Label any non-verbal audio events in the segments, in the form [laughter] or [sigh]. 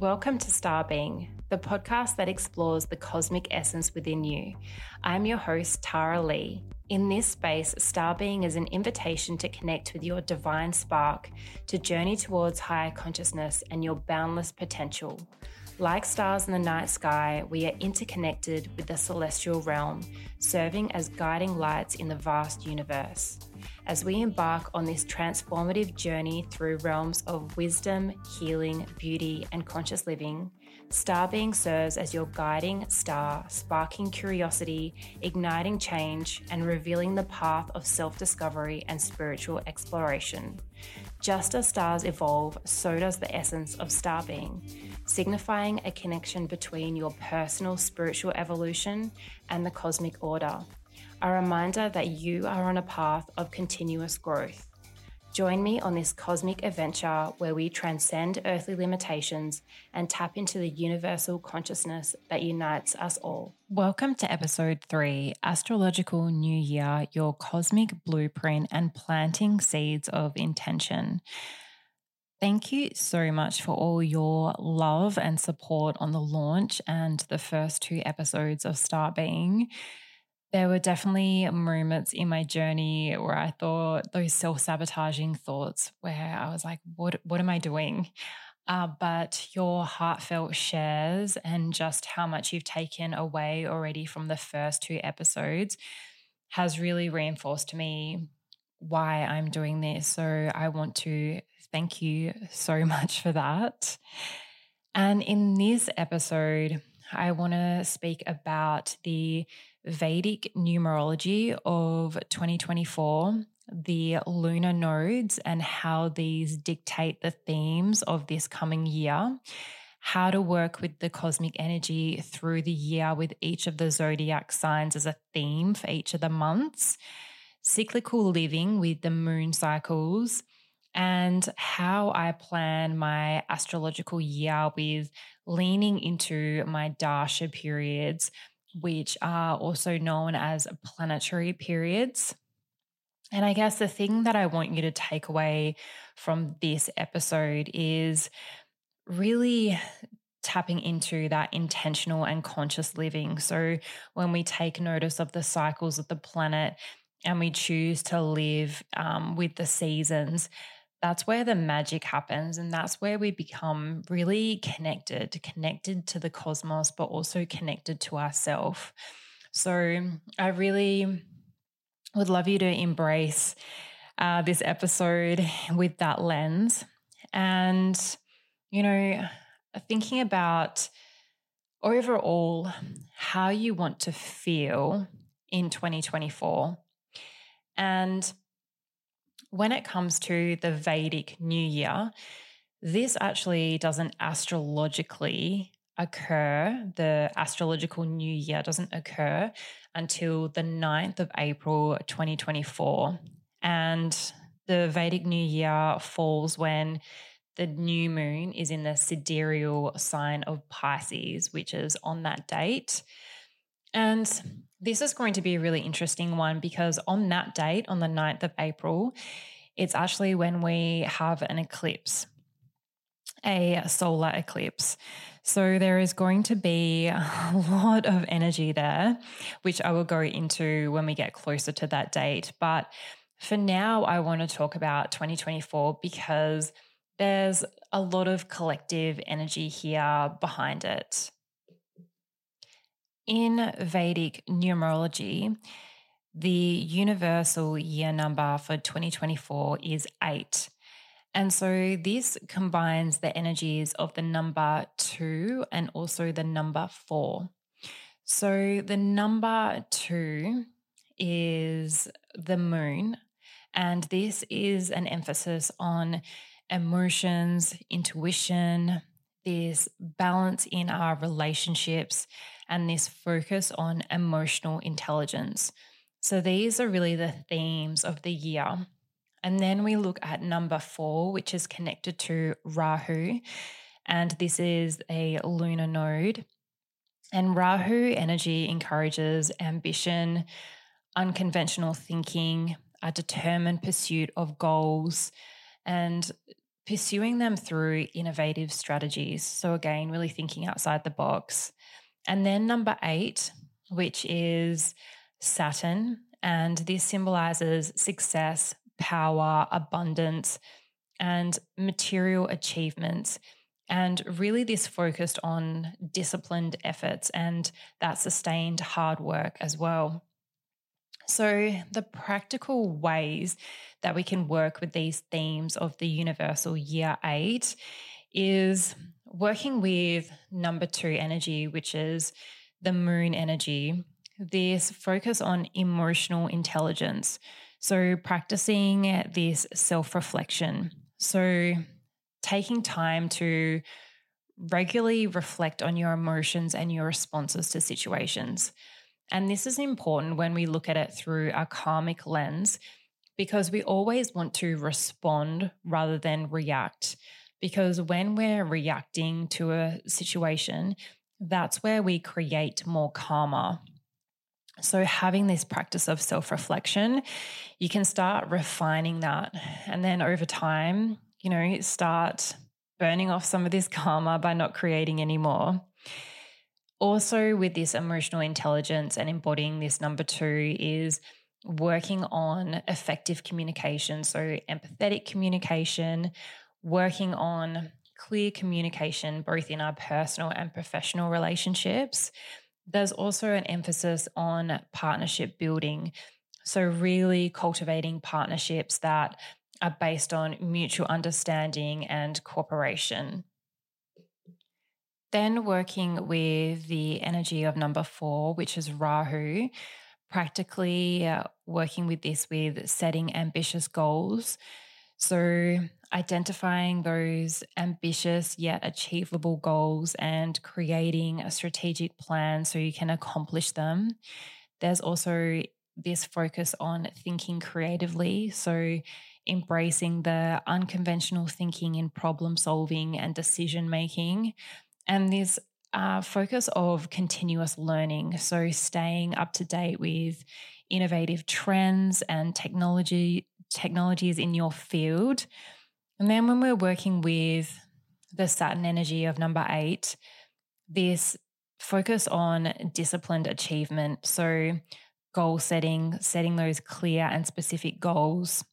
Welcome to Star Being, the podcast that explores the cosmic essence within you. I'm your host, Tarra Lee. In this space, Star Being is an invitation to connect with your divine spark, to journey towards higher consciousness and your boundless potential. Like stars in the night sky, we are interconnected with the celestial realm, serving as guiding lights in the vast universe as we embark on this transformative journey through realms of wisdom, healing, beauty, and conscious living, Star Being serves as your guiding star, sparking curiosity, igniting change, and revealing the path of self discovery and spiritual exploration. Just as stars evolve, so does the essence of star being, signifying a connection between your personal spiritual evolution and the cosmic order a reminder that you are on a path of continuous growth. Join me on this cosmic adventure where we transcend earthly limitations and tap into the universal consciousness that unites us all. Welcome to episode three Astrological New Year, your cosmic blueprint and planting seeds of intention. Thank you so much for all your love and support on the launch and the first two episodes of Star Being there were definitely moments in my journey where I thought those self-sabotaging thoughts where I was like, what what am I doing? Uh, but your heartfelt shares and just how much you've taken away already from the first two episodes has really reinforced to me why I'm doing this. So I want to thank you so [laughs] much for that. And in this episode, I want to speak about the Vedic numerology of 2024, the lunar nodes, and how these dictate the themes of this coming year, how to work with the cosmic energy through the year with each of the zodiac signs as a theme for each of the months, cyclical living with the moon cycles and how I plan my astrological year with leaning into my Dasha periods, which are also known as planetary periods. And I guess the thing that I want you to take away from this episode is really tapping into that intentional and conscious living. So, when we take notice of the cycles of the planet and we choose to live um, with the seasons, that's where the magic happens. And that's where we become really connected, connected to the cosmos, but also connected to ourselves. So I really would love you to embrace uh, this episode with that lens. And, you know, thinking about overall how you want to feel in 2024. And when it comes to the Vedic New Year, this actually doesn't astrologically occur. The astrological New Year doesn't occur until the 9th of April 2024. And the Vedic New Year falls when the new moon is in the sidereal sign of Pisces, which is on that date. And this is going to be a really interesting one because on that date, on the 9th of April, it's actually when we have an eclipse, a solar eclipse. So there is going to be a [laughs] lot of energy there, which I will go into when we get closer to that date. But for now, I want to talk about 2024 because there's a lot of collective energy here behind it. In Vedic numerology, the universal year number for 2024 is eight. And so this combines the energies of the number two and also the number four. So the number two is the moon, and this is an emphasis on emotions, intuition, this balance in our relationships, and this focus on emotional intelligence. So these are really the themes of the year. And then we look at number four, which is connected to Rahu. And this is a lunar node. And Rahu energy encourages ambition, unconventional thinking, a determined pursuit of goals, and pursuing them through innovative strategies. So, again, really thinking outside the box. And then number eight, which is Saturn. And this symbolizes success, power, abundance, and material achievements. And really, this focused on disciplined efforts and that sustained hard work as well. So, the practical ways that we can work with these themes of the universal year eight is working with number two energy, which is the moon energy. This focus on emotional intelligence. So, practicing this self reflection. So, taking time to regularly reflect on your emotions and your responses to situations. And this is important when we look at it through a karmic lens because we always want to respond rather than react. Because when we're reacting to a situation, that's where we create more karma. So, having this practice of self reflection, you can start refining that. And then over time, you know, start burning off some of this [laughs] karma by not creating anymore. Also, with this emotional intelligence and embodying this number two is working on effective communication. So, empathetic communication, working on clear communication, both in our personal and professional relationships. There's also an emphasis on partnership building. So, really cultivating partnerships that are based on mutual understanding and cooperation. Then working with the energy of number four, which is Rahu, practically uh, working with this with setting ambitious goals. So, identifying those ambitious yet achievable goals and creating a strategic plan so you can accomplish them. There's also this focus on thinking creatively. So, embracing the unconventional thinking in problem solving and decision making, and this uh, focus of continuous learning. So, staying up to date with innovative trends and technology technologies in your field. And then when we're working with the Saturn energy of number eight, this focus on disciplined achievement. So, goal setting, setting those clear and specific goals,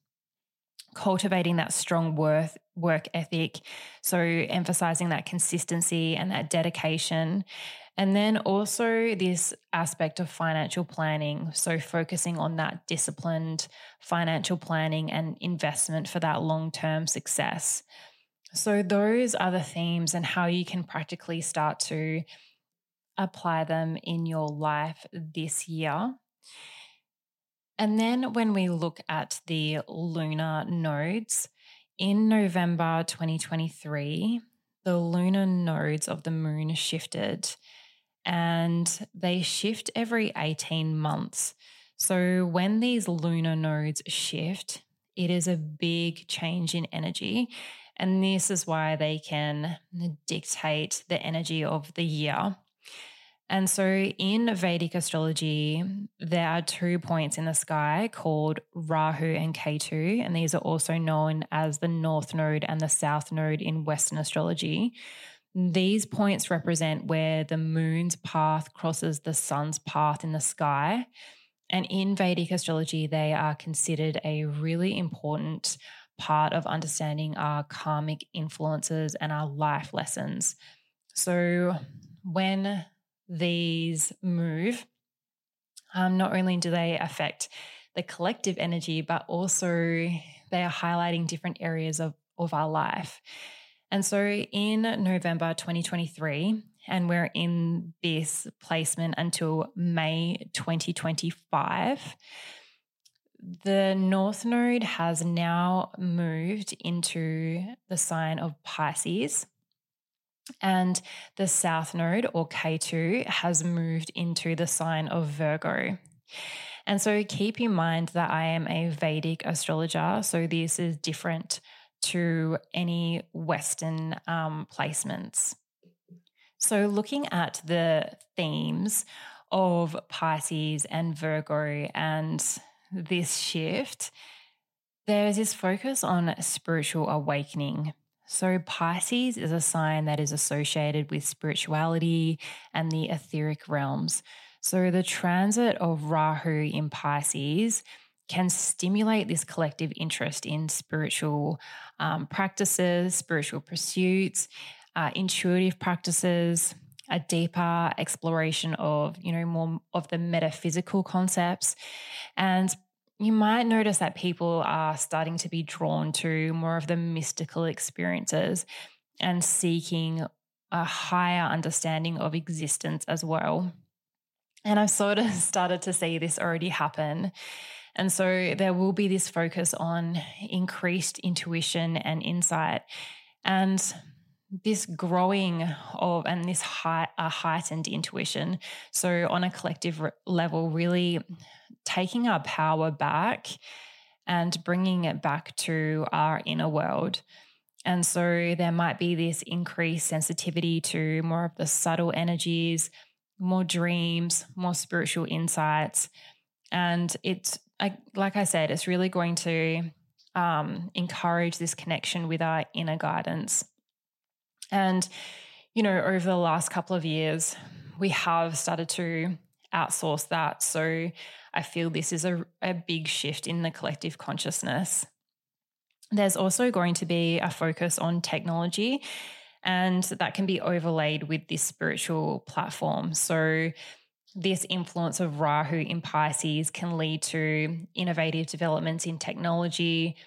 cultivating that strong worth, work ethic. So, emphasizing that consistency and that dedication. And then also this aspect of financial planning. So, focusing on that disciplined financial planning and investment for that long term success. So, those are the themes and how you can practically start to apply them in your life this year. And then when we look at the lunar nodes, in November 2023, the lunar nodes of the moon shifted and they shift every 18 months. So when these lunar nodes shift, it is a big change in energy. And this is why they can dictate the energy of the year. And so in Vedic astrology, there are two points in the sky called Rahu and Ketu, and these are also known as the North Node and the South Node in Western astrology. These points represent where the moon's path crosses the sun's path in the sky. And in Vedic astrology, they are considered a really important part of understanding our karmic influences and our life lessons. So when these move, um, not only do they affect the collective energy, but also they are highlighting different areas of, of our life. And so in November 2023, and we're in this placement until May 2025. The North Node has now moved into the sign of Pisces. And the south node or Ketu, has moved into the sign of Virgo. And so keep in mind that I am a Vedic astrologer. So this is different to any Western um, placements. So looking at the themes of Pisces and Virgo and this shift, there's this focus on spiritual awakening. So, Pisces is a sign that is associated with spirituality and the etheric realms. So, the transit of Rahu in Pisces can stimulate this collective interest in spiritual um, practices, spiritual pursuits, uh, intuitive practices, a deeper exploration of, you know, more of the metaphysical concepts. And you might notice that people are starting to be drawn to more of the mystical experiences and seeking a higher understanding of existence as well. And I've sort of [laughs] started to see this already happen. And so there will be this focus on increased intuition and insight. And this growing of and this high, heightened intuition. So on a collective re- level, really taking our power back and bringing it back to our inner world. And so there might be this increased sensitivity to more of the subtle energies, more dreams, more spiritual insights. And it's like I said, it's really going to um, encourage this connection with our inner guidance. And, you know, over the last couple of years, we have started to outsource that. So I feel this is a, a big shift in the collective consciousness. There's also going to be a focus on technology, and that can be overlaid with this spiritual platform. So, this influence of Rahu in Pisces can lead to innovative developments in technology,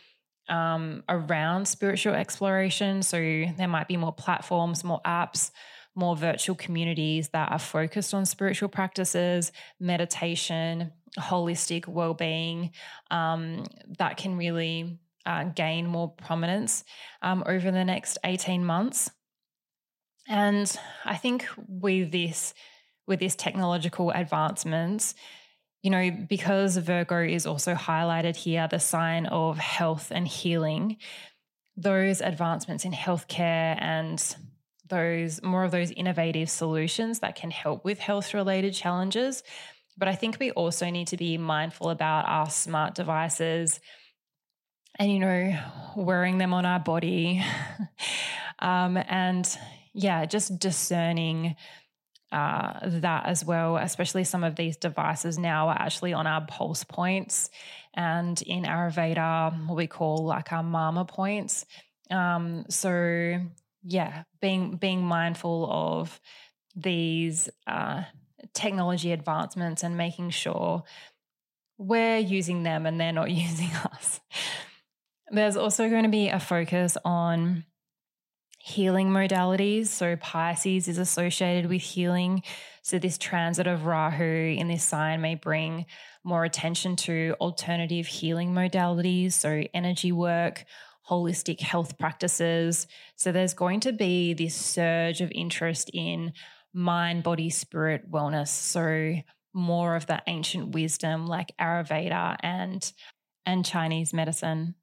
um, around spiritual exploration. So there might be more platforms, more apps, more virtual communities that are focused on spiritual practices, meditation, holistic well-being um, that can really uh, gain more prominence um, over the next 18 months. And I think with this, with this technological advancements, you know, because Virgo is also highlighted here, the sign of health and healing, those advancements in healthcare and those more of those innovative solutions that can help with health related challenges. But I think we also need to be mindful about our smart devices and, you know, wearing them on our body. [laughs] um, and yeah, just discerning uh, that as well, especially some of these devices now are actually on our pulse points and in Ayurveda, what we call like our marma points. Um, so yeah, being being mindful of these uh, technology advancements and making sure we're using them and they're not [laughs] using us. There's also going to be a focus on healing modalities. So Pisces is associated with healing. So this transit of Rahu in this sign may bring more attention to alternative healing modalities, so energy work, holistic health practices. So there's going to be this surge of interest in mind, body, spirit wellness. So more of the ancient wisdom like Ayurveda and and Chinese medicine.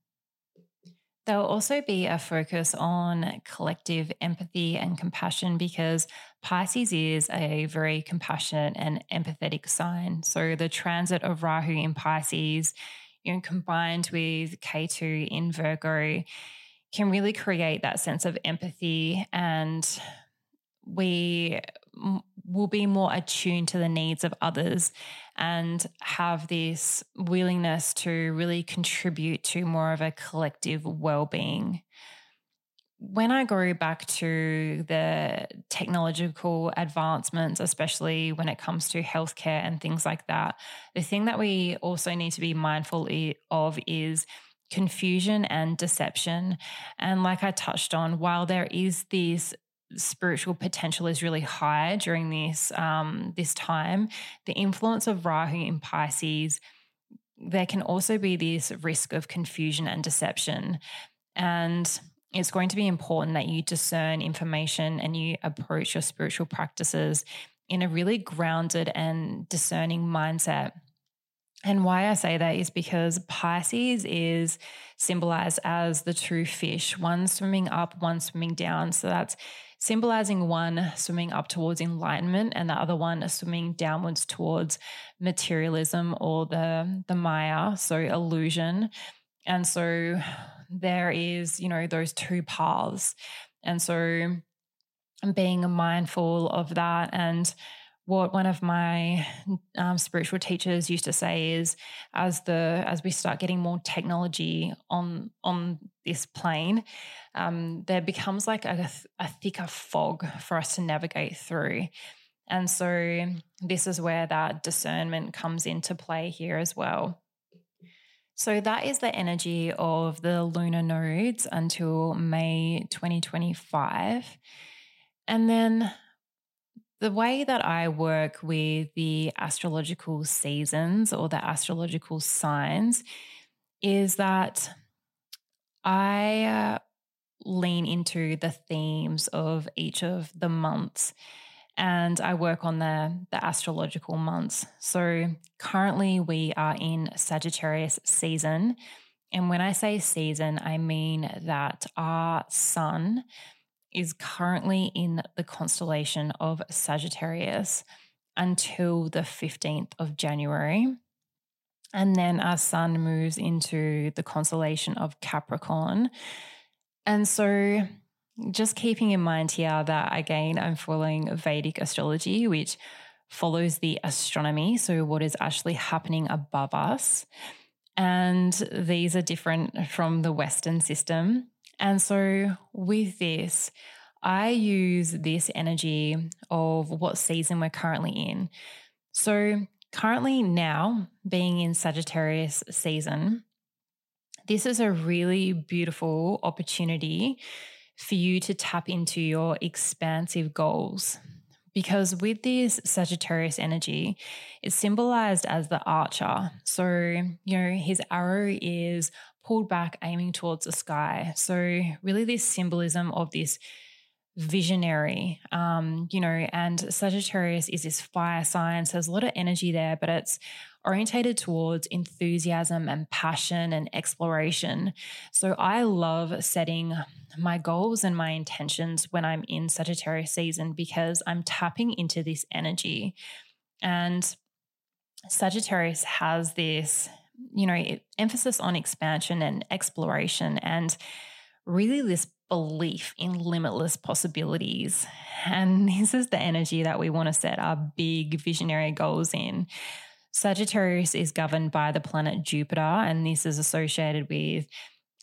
There will also be a focus on collective empathy and compassion because Pisces is a very compassionate and empathetic sign. So the transit of Rahu in Pisces, you know, combined with Ketu in Virgo, can really create that sense of empathy and we will be more attuned to the needs of others and have this willingness to really contribute to more of a collective well-being when I go back to the technological advancements, especially when it comes to healthcare and things like that, the thing that we also need to be mindful of is confusion and deception. And like I touched on, while there is this spiritual potential is really high during this um, this time. The influence of Rahu in Pisces, there can also be this risk of confusion and deception, and it's going to be important that you discern information and you approach your spiritual practices in a really grounded and discerning mindset. And why I say that is because Pisces is symbolized as the two fish, one swimming up, one swimming down. So that's symbolizing one swimming up towards enlightenment and the other one swimming downwards towards materialism or the, the Maya, so illusion. And so there is, you know, those two paths. And so being mindful of that and what one of my um, spiritual teachers used to say is as the as we start getting more technology on on this plane um, there becomes like a, a thicker fog for us to navigate through. And so this is where that discernment comes into play here as well. So that is the energy of the lunar nodes until may 2025 and then the way that I work with the astrological seasons or the astrological signs is that I uh, lean into the themes of each of the months and I work on the, the astrological months. So currently we are in Sagittarius season. And when I say season, I mean that our sun is currently in the constellation of Sagittarius until the 15th of January. And then our sun moves into the constellation of Capricorn. And so, just keeping in mind here that again, I'm following Vedic astrology, which follows the astronomy. So, what is actually happening above us. And these are different from the Western system. And so, with this, I use this energy of what season we're currently in. So, currently, now being in Sagittarius season, this is a really beautiful opportunity for you to tap into your expansive goals. Because with this Sagittarius energy, it's symbolized as the archer. So, you know, his arrow is pulled back, aiming towards the sky. So, really, this symbolism of this visionary, um, you know, and Sagittarius is this fire sign. So, there's a lot of energy there, but it's orientated towards enthusiasm and passion and exploration. So, I love setting my goals and my intentions when I'm in Sagittarius season because I'm tapping into this energy. And Sagittarius has this you know, emphasis on expansion and exploration and really this belief in limitless possibilities. And [laughs] this is the energy that we want to set our big visionary goals in. Sagittarius is governed by the planet Jupiter, and this is associated with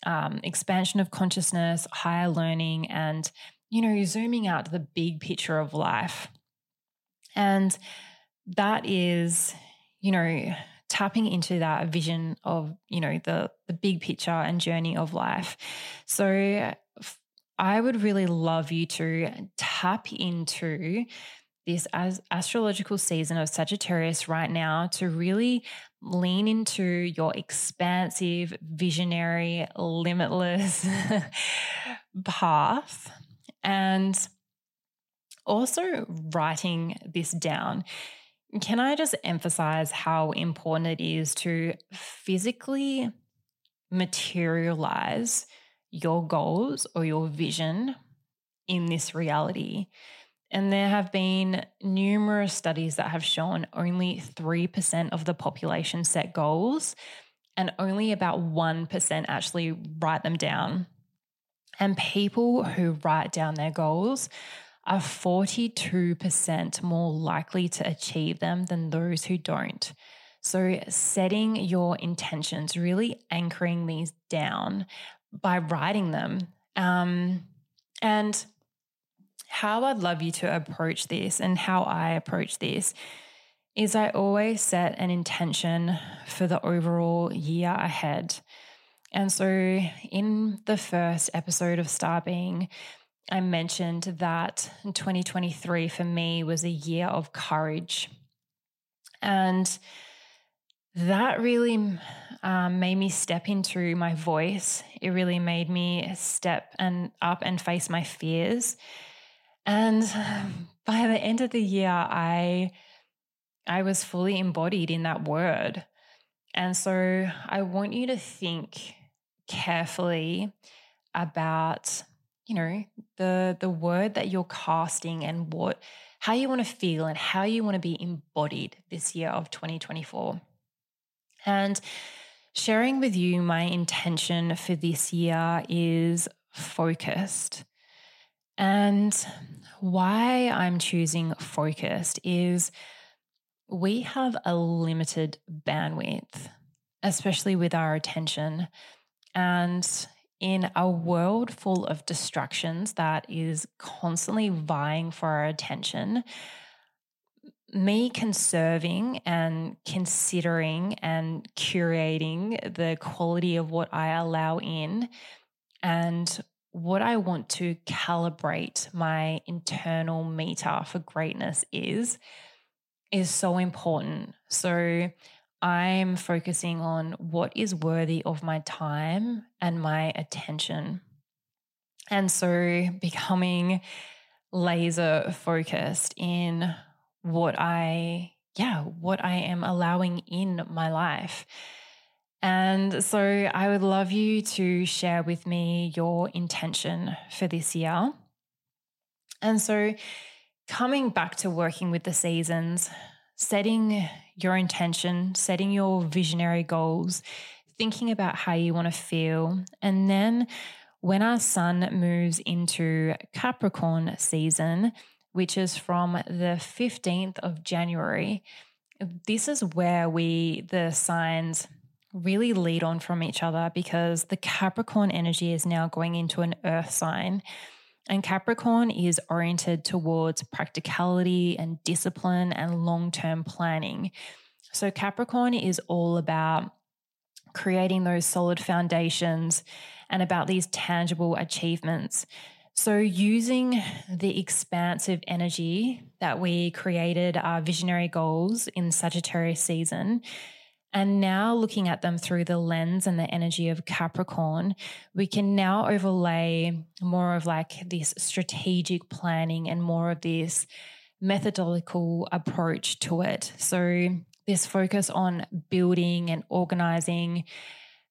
um, expansion of consciousness, higher learning, and, you know, zooming out to the big picture of life. And that is, you know, tapping into that vision of you know the the big picture and journey of life so i would really love you to tap into this as astrological season of Sagittarius right now to really lean into your expansive, visionary, limitless [laughs] path and also writing this down. Can I just emphasize how important it is to physically materialize your goals or your vision in this reality? And there have been numerous studies that have shown only 3% of the population set goals and only about 1% actually write them down. And people who write down their goals are 42% more likely to achieve them than those who don't. So, setting your intentions, really anchoring these down by writing them. Um, and how I'd love you to approach this and how I approach this is I always set an intention for the overall year ahead. And so, in the first episode of Star Being, I mentioned that 2023 for me was a year of courage. And that really um, made me step into my voice. It really made me step and up and face my fears. And by the end of the year, I I was fully embodied in that word. And so I want you to think carefully about you know the the word that you're casting and what how you want to feel and how you want to be embodied this year of 2024 and sharing with you my intention for this year is focused. And why I'm choosing focused is we have a limited bandwidth, especially with our attention. And in a world full of distractions that is constantly vying for our attention, me conserving and considering and curating the quality of what I allow in and what I want to calibrate my internal meter for greatness is is so important. So I'm focusing on what is worthy of my time and my attention. And so becoming laser focused in what I, yeah, what I am allowing in my life. And so I would love you to share with me your intention for this year. And so coming back to working with the seasons, setting your intention, setting your visionary goals, thinking about how you want to feel. And then when our sun moves into Capricorn season, which is from the 15th of January, this is where we, the signs, really lead on from each other because the Capricorn energy is now going into an earth sign. And Capricorn is oriented towards practicality and discipline and long term planning. So, Capricorn is all about creating those solid foundations and about these tangible achievements. So, using the expansive energy that we created our visionary goals in Sagittarius season and now looking at them through the lens and the energy of Capricorn, we can now overlay more of like this strategic planning and more of this methodological approach to it. So, this focus on building and organizing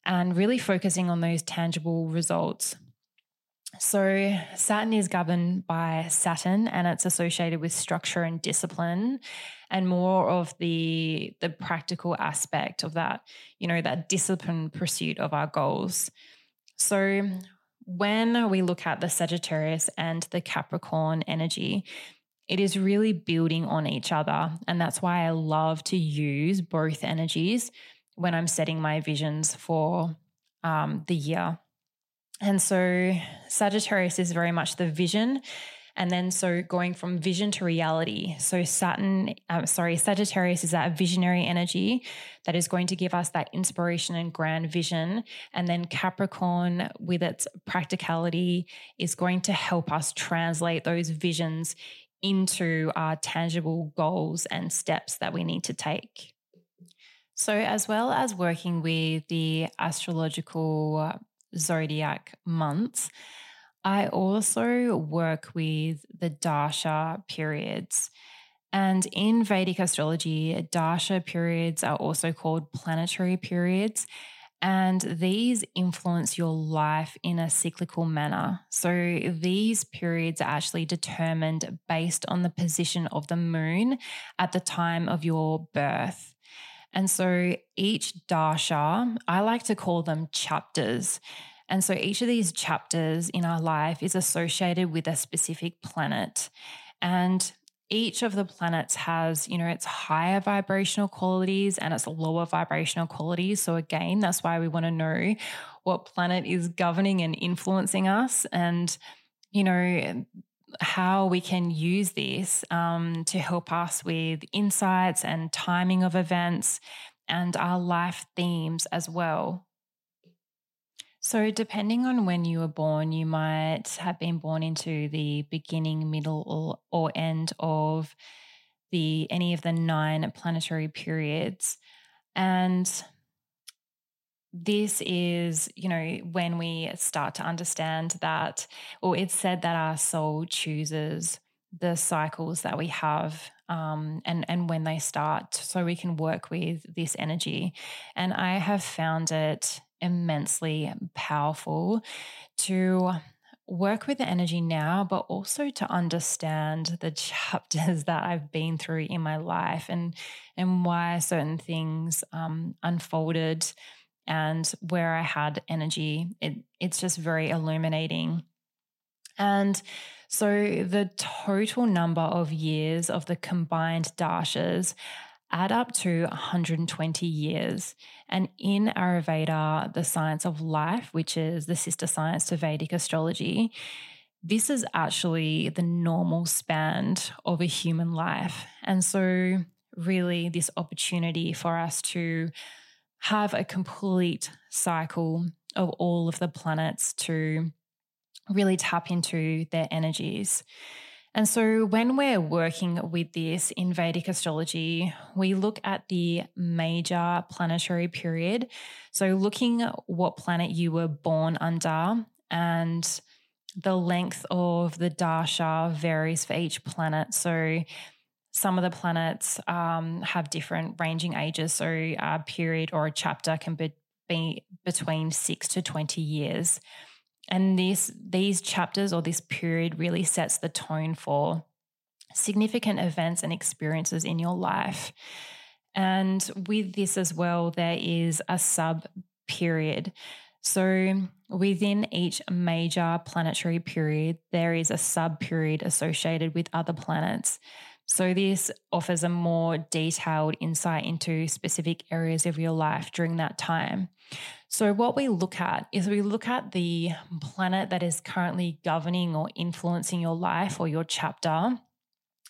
and really focusing on those tangible results. So, Saturn is governed by Saturn and it's associated with structure and discipline and more of the the practical aspect of that, you know, that disciplined pursuit of our goals. So, when we look at the Sagittarius and the Capricorn energy, it is really building on each other. And that's why I love to use both energies when I'm setting my visions for um, the year. And so Sagittarius is very much the vision. And then so going from vision to reality. So Saturn, uh, sorry, Sagittarius is that visionary energy that is going to give us that inspiration and grand vision. And then Capricorn, with its practicality, is going to help us translate those visions into our tangible goals and steps that we need to take. So, as well as working with the astrological zodiac months, I also work with the Dasha periods. And in Vedic astrology, Dasha periods are also called planetary periods. And these influence your life in a cyclical manner. So these periods are actually determined based on the position of the moon at the time of your birth. And so each dasha, I like to call them chapters. And so each of these chapters in our life is associated with a specific planet. And each of the planets has, you know, its higher vibrational qualities and its lower vibrational qualities. So, again, that's why we want to know what planet is governing and influencing us and, you know, how we can use this um, to help us with insights and timing of events and our life themes as well. So, depending on when you were born, you might have been born into the beginning, middle, or, end of the any of the nine planetary periods, and this is, you know, when we start to understand that, or it's said that our soul chooses the cycles that we have um, and and when they start, so we can work with this energy. And I have found it immensely powerful to work with the energy now, but also to understand the [laughs] chapters that I've been through in my life and and why certain things um, unfolded and where I had energy. It, it's just very illuminating. And so the total number of years of the combined dashas add up to 120 years. And in Ayurveda, the science of life, which is the sister science to Vedic astrology, this is actually the normal span of a human life. And so, really, this opportunity for us to have a complete cycle of all of the planets to really tap into their energies. And so, when we're working with this in Vedic astrology, we look at the major planetary period. So, looking at what planet you were born under, and the length of the dasha varies for each planet. So, some of the planets um, have different ranging ages. So, a period or a chapter can be, be between six to 20 years. And this, these chapters or this period really sets the tone for significant events and experiences in your life. And with this as well, there is a sub period. So within each major planetary period, there is a sub period associated with other planets. So, this offers a more detailed insight into specific areas of your life during that time. So, what we look at is we look at the planet that is currently governing or influencing your life or your chapter,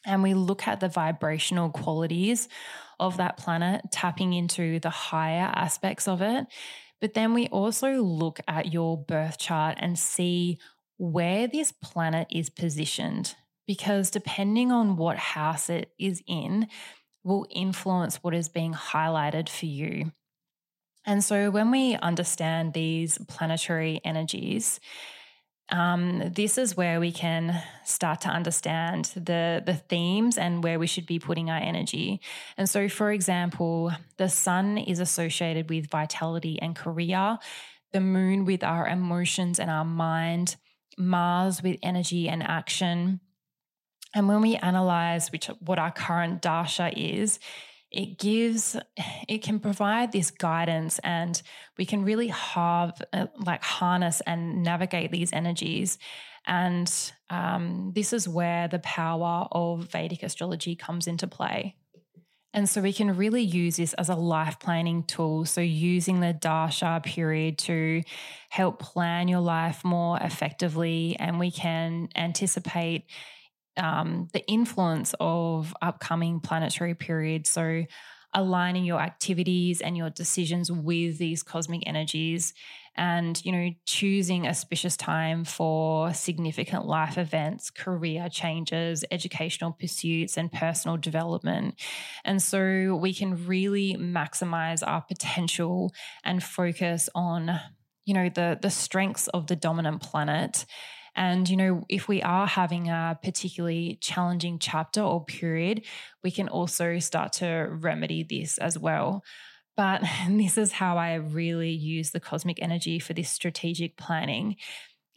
and we look at the vibrational qualities of that planet, tapping into the higher aspects of it. But then we also look at your birth chart and see where this planet is positioned because depending on what house it is in, will influence what is being highlighted for you. And so when we understand these planetary energies, um, this is where we can start to understand the, the themes and where we should be putting our energy. And so, for example, the sun is associated with vitality and career, the moon with our emotions and our mind, Mars with energy and action, and when we analyze which what our current dasha is, it gives it can provide this guidance and we can really have uh, like harness and navigate these energies and um, this is where the power of vedic astrology comes into play and so we can really use this as a life planning tool. So, using the Dasha period to help plan your life more effectively, and we can anticipate um, the influence of upcoming planetary periods. So, aligning your activities and your decisions with these cosmic energies and you know choosing auspicious time for significant life events career changes educational pursuits and personal development and so we can really maximize our potential and focus on you know the the strengths of the dominant planet and, you know, if we are having a particularly challenging chapter or period, we can also start to remedy this as well. But [laughs] this is how I really use the cosmic energy for this strategic planning.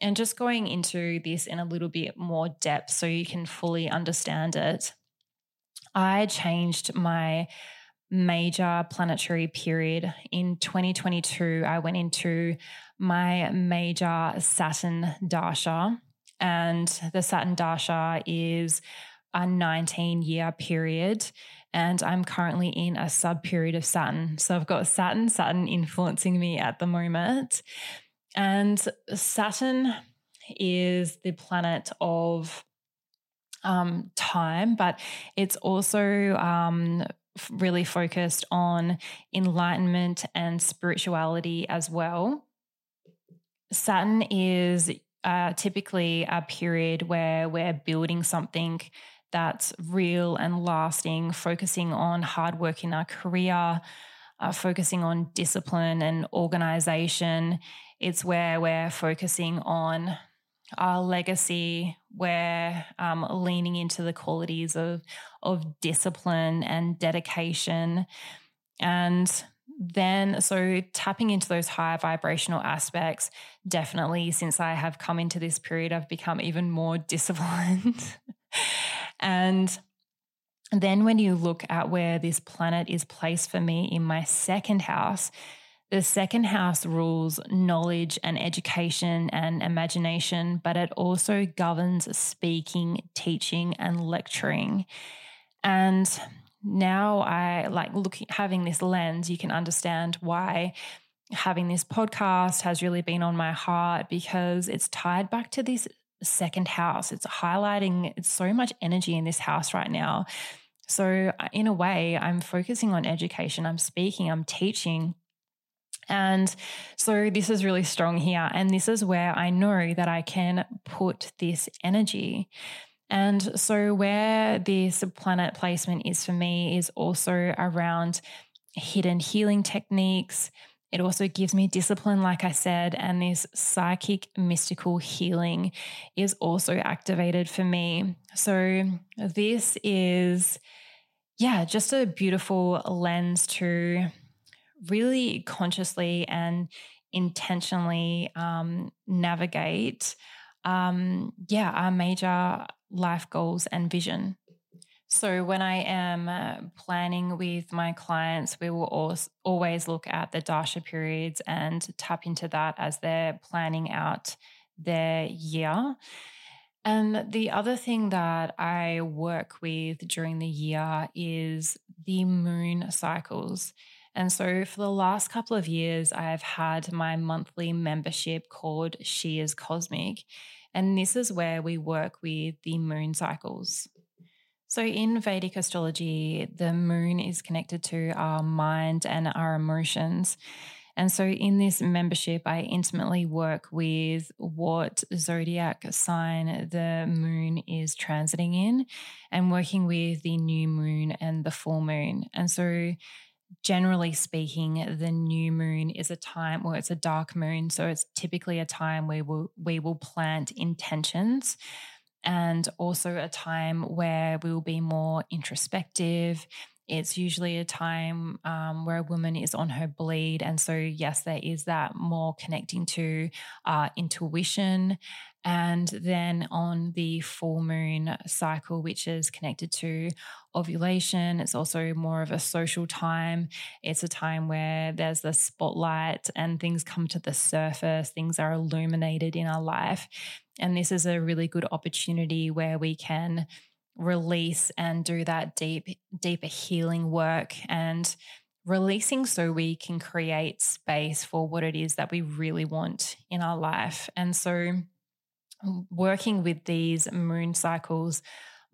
And just going into this in a little bit more depth so you can fully understand it, I changed my major planetary period. In 2022, I went into my major Saturn Dasha, and the Saturn Dasha is a 19 year period. And I'm currently in a sub period of Saturn. So I've got Saturn, Saturn influencing me at the moment. And Saturn is the planet of um, time, but it's also um, really focused on enlightenment and spirituality as well. Saturn is uh, typically a period where we're building something that's real and lasting, focusing on hard work in our career, uh, focusing on discipline and organization. It's where we're focusing on our legacy, we're um, leaning into the qualities of, of discipline and dedication. And then, so tapping into those higher vibrational aspects, definitely since I have come into this period, I've become even more [laughs] disciplined. and then, when you look at where this planet is placed for me in my second house, The second house rules knowledge and education and imagination, but it also governs speaking, teaching, and lecturing. And now I like looking having this lens, you can understand why having this podcast has really been on my heart because it's tied back to this second house. It's highlighting it's so much energy in this house right now. So, uh, in a way, I'm focusing on education, I'm speaking, I'm teaching. And so, this is really strong here. And this is where I know that I can put this energy. And so, where this planet placement is for me is also around hidden healing techniques, it also gives me discipline, like I said, and this psychic mystical healing is also activated for me. So, this is, yeah, just a beautiful lens to really consciously and intentionally um, navigate, um, yeah, our major life goals and vision. So, when I am uh, planning with my clients, we will always look at the Dasha periods and tap into that as they're planning out their year. And the other thing that I work with during the year is the moon cycles. And so, for the last couple of years, I've had my monthly membership called She is Cosmic. And this is where we work with the moon cycles. So, in Vedic astrology, the moon is connected to our mind and our emotions. And so, in this membership, I intimately work with what zodiac sign the moon is transiting in and working with the new moon and the full moon. And so, generally speaking, the new moon is a time where it's a dark moon. So, it's typically a time where we'll, we will plant intentions and also a time where we will be more introspective. It's usually a time um, where a woman is on her bleed. And so, yes, there is that more connecting to uh, intuition. And then on the full moon cycle, which is connected to ovulation, it's also more of a social time. It's a time where there's the spotlight and things come to the surface, things are illuminated in our life. And this is a really good opportunity where we can release and do that deep, deeper healing work and releasing so we can create space for what it is that we really want in our life. And so, working with these moon cycles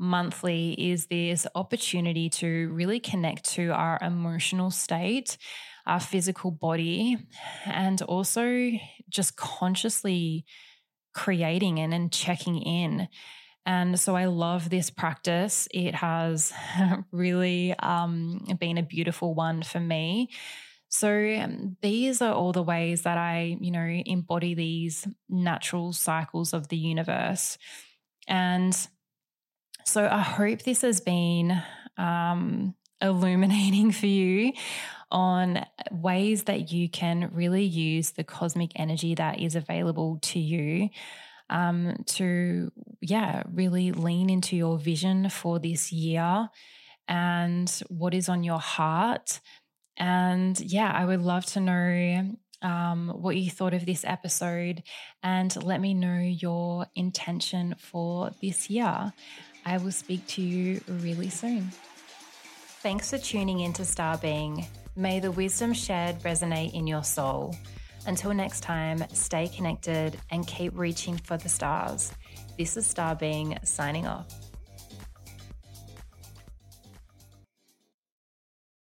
monthly is this opportunity to really connect to our emotional state, our physical body, and also just consciously creating and, and checking in. And so I love this practice. It has [laughs] really um, been a beautiful one for me. So um, these are all the ways that I, you know, embody these natural cycles of the universe. And so I hope this has been um, illuminating [laughs] for you on ways that you can really use the cosmic energy that is available to you um, to, yeah, really lean into your vision for this year and what is on your heart. And yeah, I would love to know um, what you thought of this episode and let me know your intention for this year. I will speak to you really soon. Thanks for tuning in to Star Being. May the wisdom shared resonate in your soul. Until next time, stay connected and keep reaching for the stars. This is Star Being signing off.